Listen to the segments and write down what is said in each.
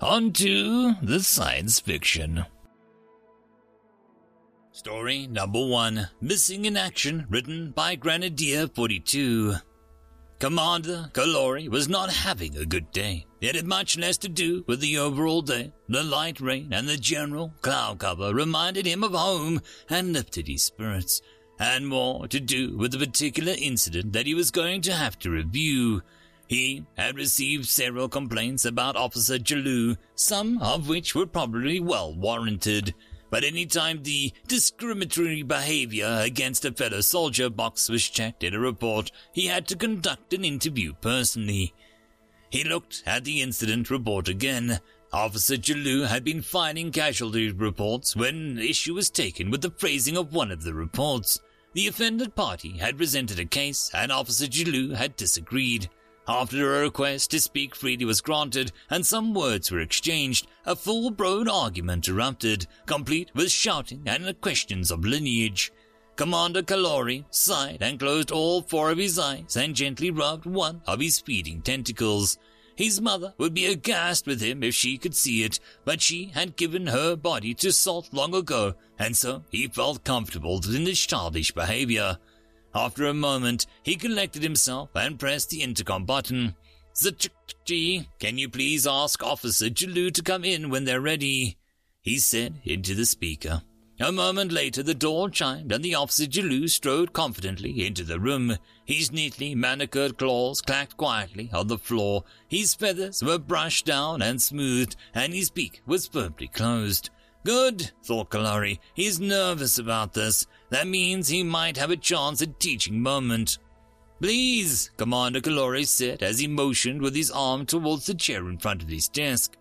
On to the science fiction. Story number one Missing in Action, written by Grenadier 42. Commander Kalori was not having a good day. It had much less to do with the overall day. The light rain and the general cloud cover reminded him of home and lifted his spirits, and more to do with the particular incident that he was going to have to review. He had received several complaints about Officer Jalou, some of which were probably well warranted. But any time the discriminatory behavior against a fellow soldier box was checked in a report, he had to conduct an interview personally. He looked at the incident report again. Officer Jalou had been filing casualty reports when issue was taken with the phrasing of one of the reports. The offended party had presented a case and Officer Jalou had disagreed. After a request to speak freely was granted and some words were exchanged, a full-blown argument erupted, complete with shouting and questions of lineage. Commander Kalori sighed and closed all four of his eyes and gently rubbed one of his feeding tentacles. His mother would be aghast with him if she could see it, but she had given her body to Salt long ago, and so he felt comfortable in his childish behavior. After a moment, he collected himself and pressed the intercom button. Zachchi, can you please ask Officer Jalou to come in when they're ready? He said into the speaker. A moment later, the door chimed and the officer Jalou strode confidently into the room. His neatly manicured claws clacked quietly on the floor. His feathers were brushed down and smoothed, and his beak was firmly closed. Good, thought Kalari. He's nervous about this. That means he might have a chance at teaching moment. Please, Commander Kalori said as he motioned with his arm towards the chair in front of his desk.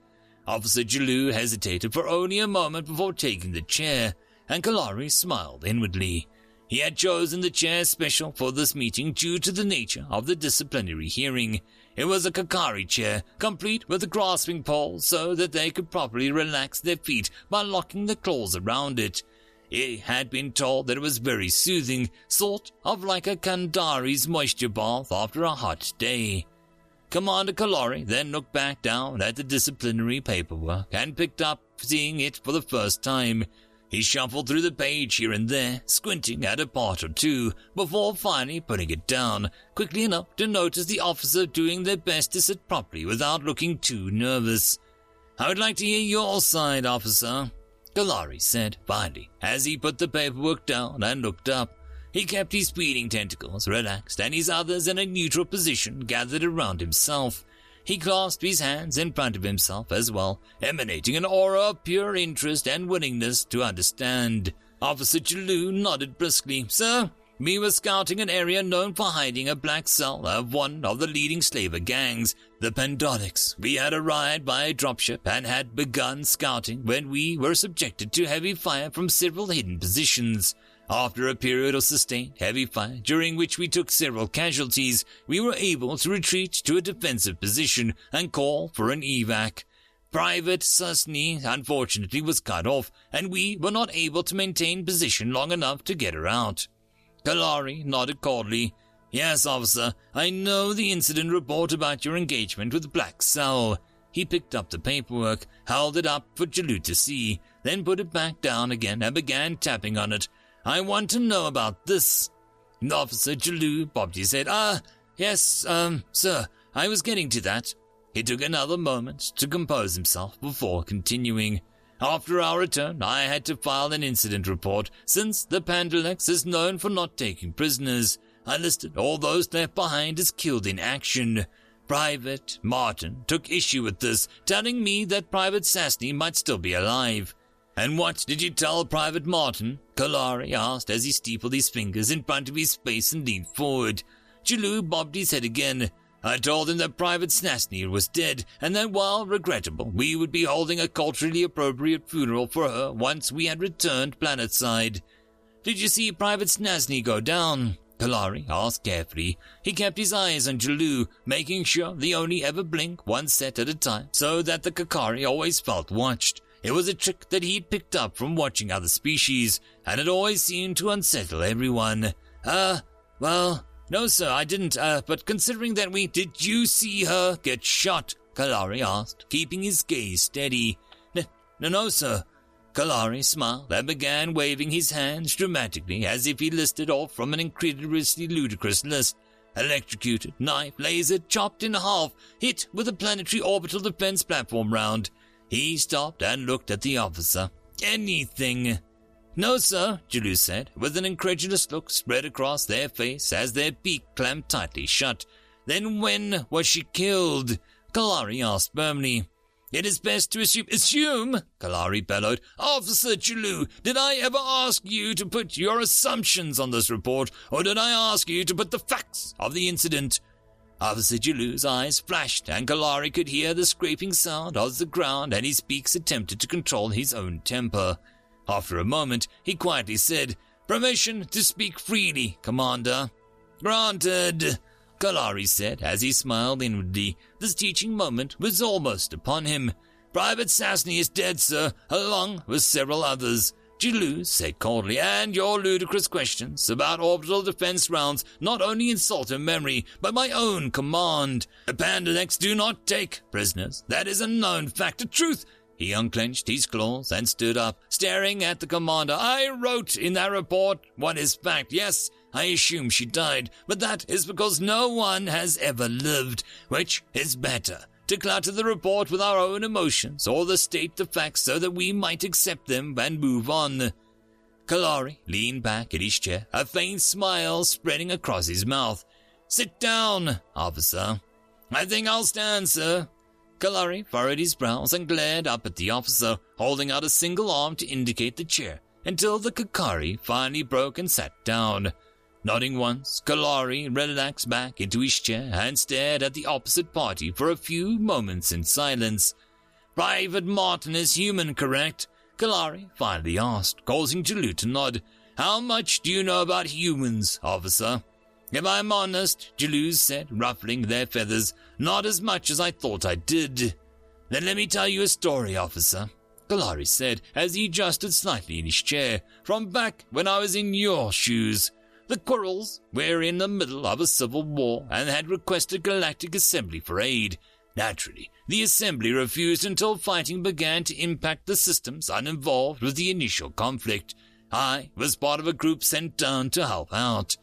Officer Jalou hesitated for only a moment before taking the chair, and Kalari smiled inwardly. He had chosen the chair special for this meeting due to the nature of the disciplinary hearing. It was a Kakari chair, complete with a grasping pole so that they could properly relax their feet by locking the claws around it. He had been told that it was very soothing, sort of like a Kandari's moisture bath after a hot day. Commander Kalori then looked back down at the disciplinary paperwork and picked up seeing it for the first time. He shuffled through the page here and there, squinting at a part or two, before finally putting it down, quickly enough to notice the officer doing their best to sit properly without looking too nervous. I would like to hear your side, officer, Kalari said finally, as he put the paperwork down and looked up. He kept his feeding tentacles relaxed and his others in a neutral position gathered around himself. He clasped his hands in front of himself as well, emanating an aura of pure interest and willingness to understand. Officer Jalou nodded briskly. Sir, we were scouting an area known for hiding a black cell of one of the leading slaver gangs, the Pandonics. We had arrived by a dropship and had begun scouting when we were subjected to heavy fire from several hidden positions. After a period of sustained heavy fire, during which we took several casualties, we were able to retreat to a defensive position and call for an evac. Private Susney, unfortunately, was cut off, and we were not able to maintain position long enough to get her out. Kalari nodded coldly. Yes, officer, I know the incident report about your engagement with Black Cell. He picked up the paperwork, held it up for Jalou to see, then put it back down again and began tapping on it. I want to know about this. Officer Jalou bobbed his head. Ah, yes, um, sir, I was getting to that. He took another moment to compose himself before continuing. After our return, I had to file an incident report, since the Pandalex is known for not taking prisoners. I listed all those left behind as killed in action. Private Martin took issue with this, telling me that Private Sassney might still be alive. And what did you tell Private Martin? Kalari asked as he steepled his fingers in front of his face and leaned forward. Jalou bobbed his head again. I told him that Private Snasny was dead, and that while regrettable, we would be holding a culturally appropriate funeral for her once we had returned planetside. Did you see Private Snasny go down? Kalari asked carefully. He kept his eyes on Jalu, making sure they only ever blink one set at a time, so that the Kakari always felt watched. It was a trick that he'd picked up from watching other species, and it always seemed to unsettle everyone. Uh, well, no, sir, I didn't, uh, but considering that we. Did you see her get shot? Kalari asked, keeping his gaze steady. No, no, sir. Kalari smiled and began waving his hands dramatically as if he listed off from an incredulously ludicrous list. Electrocuted, knife, laser, chopped in half, hit with a planetary orbital defense platform round. He stopped and looked at the officer. Anything. No, sir, Jalu said, with an incredulous look spread across their face as their beak clamped tightly shut. Then when was she killed? Kalari asked firmly. It is best to assume. Assume? Kalari bellowed. Officer Jalu, did I ever ask you to put your assumptions on this report, or did I ask you to put the facts of the incident? Officer Jalu's eyes flashed, and Kalari could hear the scraping sound of the ground, and his beaks attempted to control his own temper. After a moment, he quietly said, Permission to speak freely, Commander. Granted, Kalari said as he smiled inwardly. This teaching moment was almost upon him. Private Sasny is dead, sir, along with several others. Jilu said coldly, and your ludicrous questions about orbital defense rounds not only insult her memory, but my own command. The Pandalex do not take prisoners. That is a known fact, a truth. He unclenched his claws and stood up, staring at the commander. I wrote in that report what is fact. Yes, I assume she died, but that is because no one has ever lived, which is better to clutter the report with our own emotions or the state the facts so that we might accept them and move on. Kalari leaned back in his chair, a faint smile spreading across his mouth. Sit down, officer. I think I'll stand, sir. Kalari furrowed his brows and glared up at the officer, holding out a single arm to indicate the chair, until the Kakari finally broke and sat down. Nodding once, Kalari relaxed back into his chair and stared at the opposite party for a few moments in silence. Private Martin is human, correct? Kalari finally asked, causing Jalu to nod. How much do you know about humans, officer? If I'm honest, Jalu said, ruffling their feathers, not as much as I thought I did. Then let me tell you a story, officer. Kalari said as he adjusted slightly in his chair, from back when I was in your shoes. The Quirrells were in the middle of a civil war and had requested Galactic Assembly for aid. Naturally, the Assembly refused until fighting began to impact the systems uninvolved with the initial conflict. I was part of a group sent down to help out.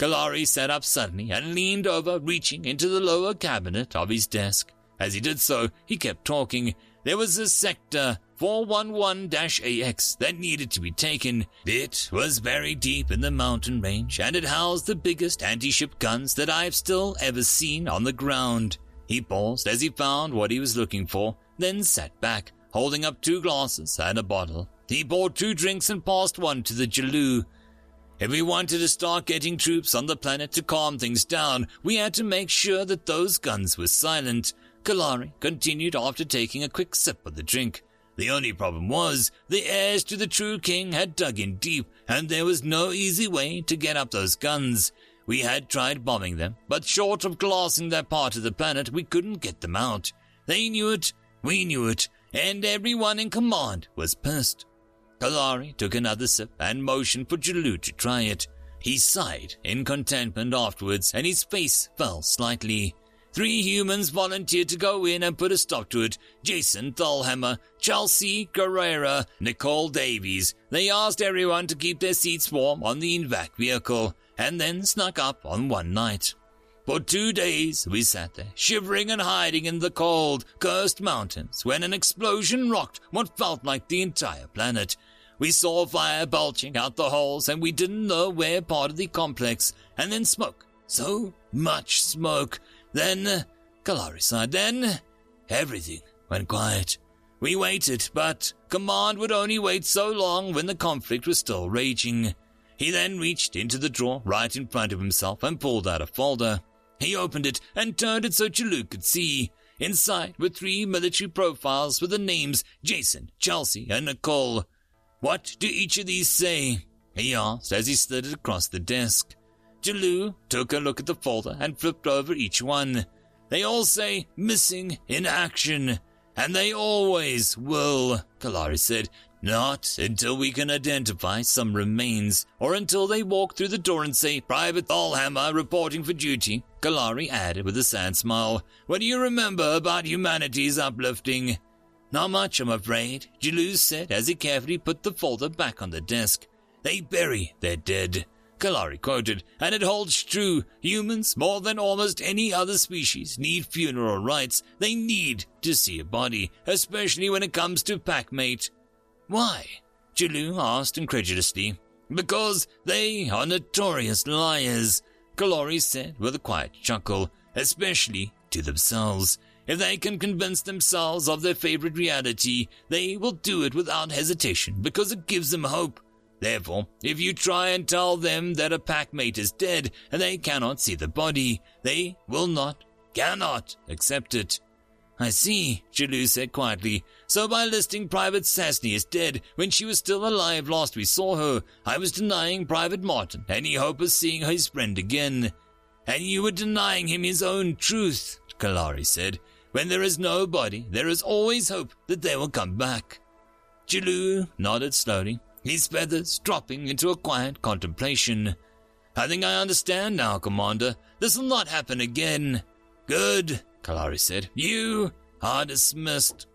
Kalari sat up suddenly and leaned over, reaching into the lower cabinet of his desk. As he did so, he kept talking. There was a sector 411-AX that needed to be taken. It was very deep in the mountain range, and it housed the biggest anti-ship guns that I've still ever seen on the ground. He paused as he found what he was looking for, then sat back, holding up two glasses and a bottle. He poured two drinks and passed one to the Jalu. If we wanted to start getting troops on the planet to calm things down, we had to make sure that those guns were silent. Kalari continued after taking a quick sip of the drink. The only problem was, the heirs to the true king had dug in deep, and there was no easy way to get up those guns. We had tried bombing them, but short of glassing that part of the planet, we couldn't get them out. They knew it, we knew it, and everyone in command was pissed. Kalari took another sip and motioned for Jalu to try it. He sighed in contentment afterwards, and his face fell slightly. Three humans volunteered to go in and put a stop to it. Jason Thalhammer, Chelsea Guerrera, Nicole Davies. They asked everyone to keep their seats warm on the evac vehicle, and then snuck up on one night. For two days we sat there, shivering and hiding in the cold, cursed mountains, when an explosion rocked what felt like the entire planet. We saw fire belching out the holes, and we didn't know where part of the complex, and then smoke. So much smoke then, Kalari sighed. Then, everything went quiet. We waited, but Command would only wait so long when the conflict was still raging. He then reached into the drawer right in front of himself and pulled out a folder. He opened it and turned it so Chelou could see. Inside were three military profiles with the names Jason, Chelsea, and Nicole. What do each of these say? He asked as he slid it across the desk. Chelou took a look at the folder and flipped over each one. They all say missing in action, and they always will, Kalari said. Not until we can identify some remains, or until they walk through the door and say, Private Thalhammer reporting for duty, Kalari added with a sad smile. What do you remember about humanity's uplifting? Not much, I'm afraid, Chelou said as he carefully put the folder back on the desk. They bury their dead. Kalari quoted, and it holds true. Humans, more than almost any other species, need funeral rites. They need to see a body, especially when it comes to packmate. Why? Chelou asked incredulously. Because they are notorious liars, Kalari said with a quiet chuckle, especially to themselves. If they can convince themselves of their favorite reality, they will do it without hesitation because it gives them hope. Therefore, if you try and tell them that a packmate is dead and they cannot see the body, they will not, cannot accept it. I see, Chelou said quietly. So by listing Private Sassney as dead when she was still alive last we saw her, I was denying Private Martin any hope of seeing his friend again. And you were denying him his own truth, Kalari said. When there is no body, there is always hope that they will come back. Chelou nodded slowly his feathers dropping into a quiet contemplation. I think I understand now, Commander. This will not happen again. Good, Kalari said. You are dismissed.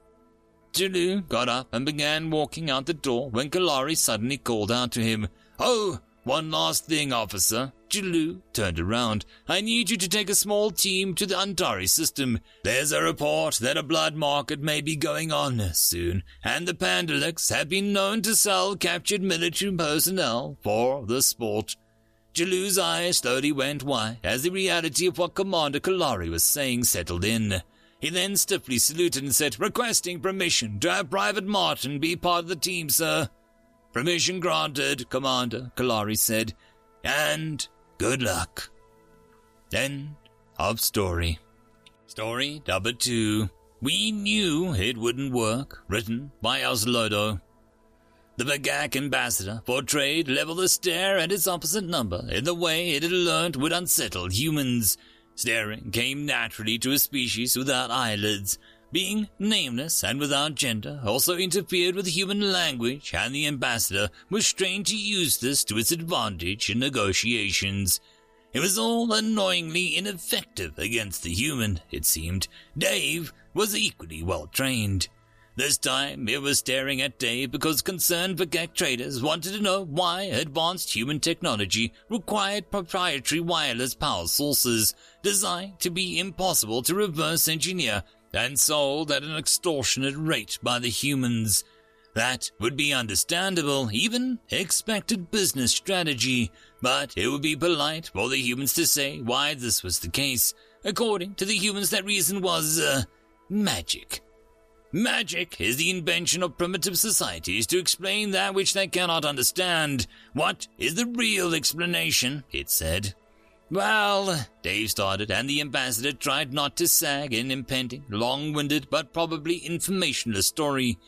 Chelou got up and began walking out the door when Kalari suddenly called out to him, Oh, one last thing, officer. Chelou turned around. I need you to take a small team to the Antari system. There's a report that a blood market may be going on soon, and the Pandalix have been known to sell captured military personnel for the sport. Chelou's eyes slowly went wide as the reality of what Commander Kalari was saying settled in. He then stiffly saluted and said, Requesting permission to have Private Martin be part of the team, sir. Permission granted, Commander, Kalari said, and good luck. End of story. Story number two. We knew it wouldn't work, written by Oslodo. The Vagak ambassador portrayed level the stare at its opposite number in the way it had learned would unsettle humans. Staring came naturally to a species without eyelids, being nameless and without gender, also interfered with human language, and the ambassador was trained to use this to its advantage in negotiations. It was all annoyingly ineffective against the human, it seemed. Dave was equally well trained. This time it was staring at Dave because concerned Vagak traders wanted to know why advanced human technology required proprietary wireless power sources designed to be impossible to reverse engineer and sold at an extortionate rate by the humans. That would be understandable, even expected business strategy, but it would be polite for the humans to say why this was the case. According to the humans, that reason was, uh, magic. Magic is the invention of primitive societies to explain that which they cannot understand. What is the real explanation? It said. Well, Dave started, and the ambassador tried not to sag an impending, long-winded, but probably informationless story.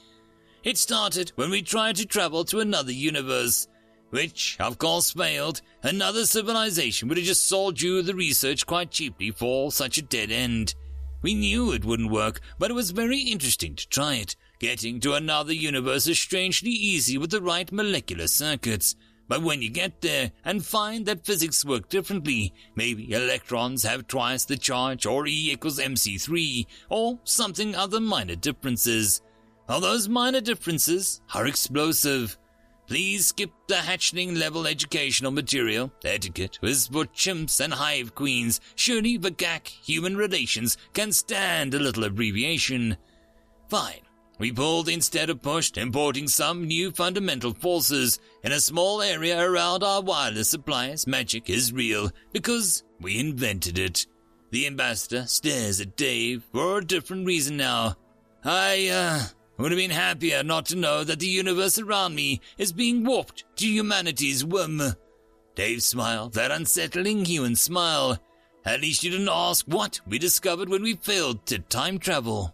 It started when we tried to travel to another universe, which, of course, failed. Another civilization would have just sold you the research quite cheaply for such a dead end. We knew it wouldn't work, but it was very interesting to try it. Getting to another universe is strangely easy with the right molecular circuits. But when you get there and find that physics work differently, maybe electrons have twice the charge or E equals mc3 or something other minor differences. All those minor differences are explosive. Please skip the hatchling level educational material. Etiquette is for chimps and hive queens. Surely Vagak human relations can stand a little abbreviation. Fine. We pulled instead of pushed, importing some new fundamental forces. In a small area around our wireless supplies, magic is real because we invented it. The ambassador stares at Dave for a different reason now. I, uh, would have been happier not to know that the universe around me is being warped to humanity's whim. Dave smiled, that unsettling human smile. At least you didn't ask what we discovered when we failed to time travel.